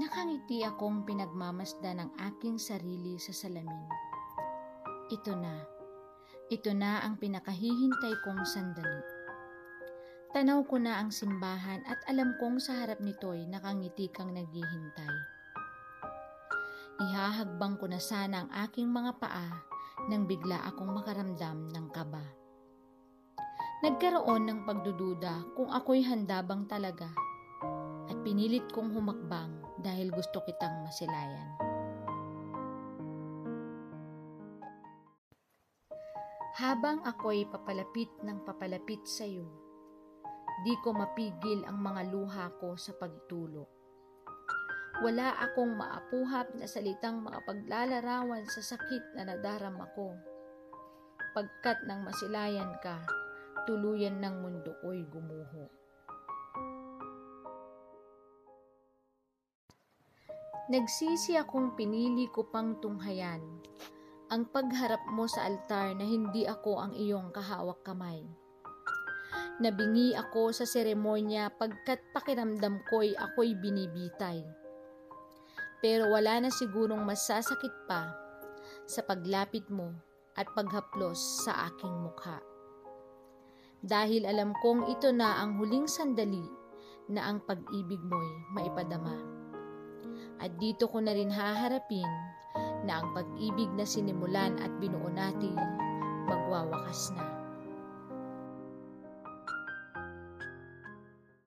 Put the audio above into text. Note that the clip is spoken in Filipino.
Nakangiti akong pinagmamasda ng aking sarili sa salamin. Ito na. Ito na ang pinakahihintay kong sandali. Tanaw ko na ang simbahan at alam kong sa harap nito'y nakangiti kang naghihintay. Ihahagbang ko na sana ang aking mga paa nang bigla akong makaramdam ng kaba. Nagkaroon ng pagdududa kung ako'y handa bang talaga at pinilit kong humakbang dahil gusto kitang masilayan. Habang ako'y papalapit ng papalapit sa iyo, di ko mapigil ang mga luha ko sa pagtulog. Wala akong maapuhap na salitang makapaglalarawan sa sakit na nadarama ko. Pagkat nang masilayan ka, tuluyan ng mundo ko'y gumuho. Nagsisi akong pinili ko pang tunghayan ang pagharap mo sa altar na hindi ako ang iyong kahawak kamay. Nabingi ako sa seremonya pagkat pakiramdam ko'y ako'y binibitay. Pero wala na sigurong masasakit pa sa paglapit mo at paghaplos sa aking mukha. Dahil alam kong ito na ang huling sandali na ang pag-ibig mo'y maipadama. At dito ko na rin haharapin na ang pag-ibig na sinimulan at binuo natin magwawakas na.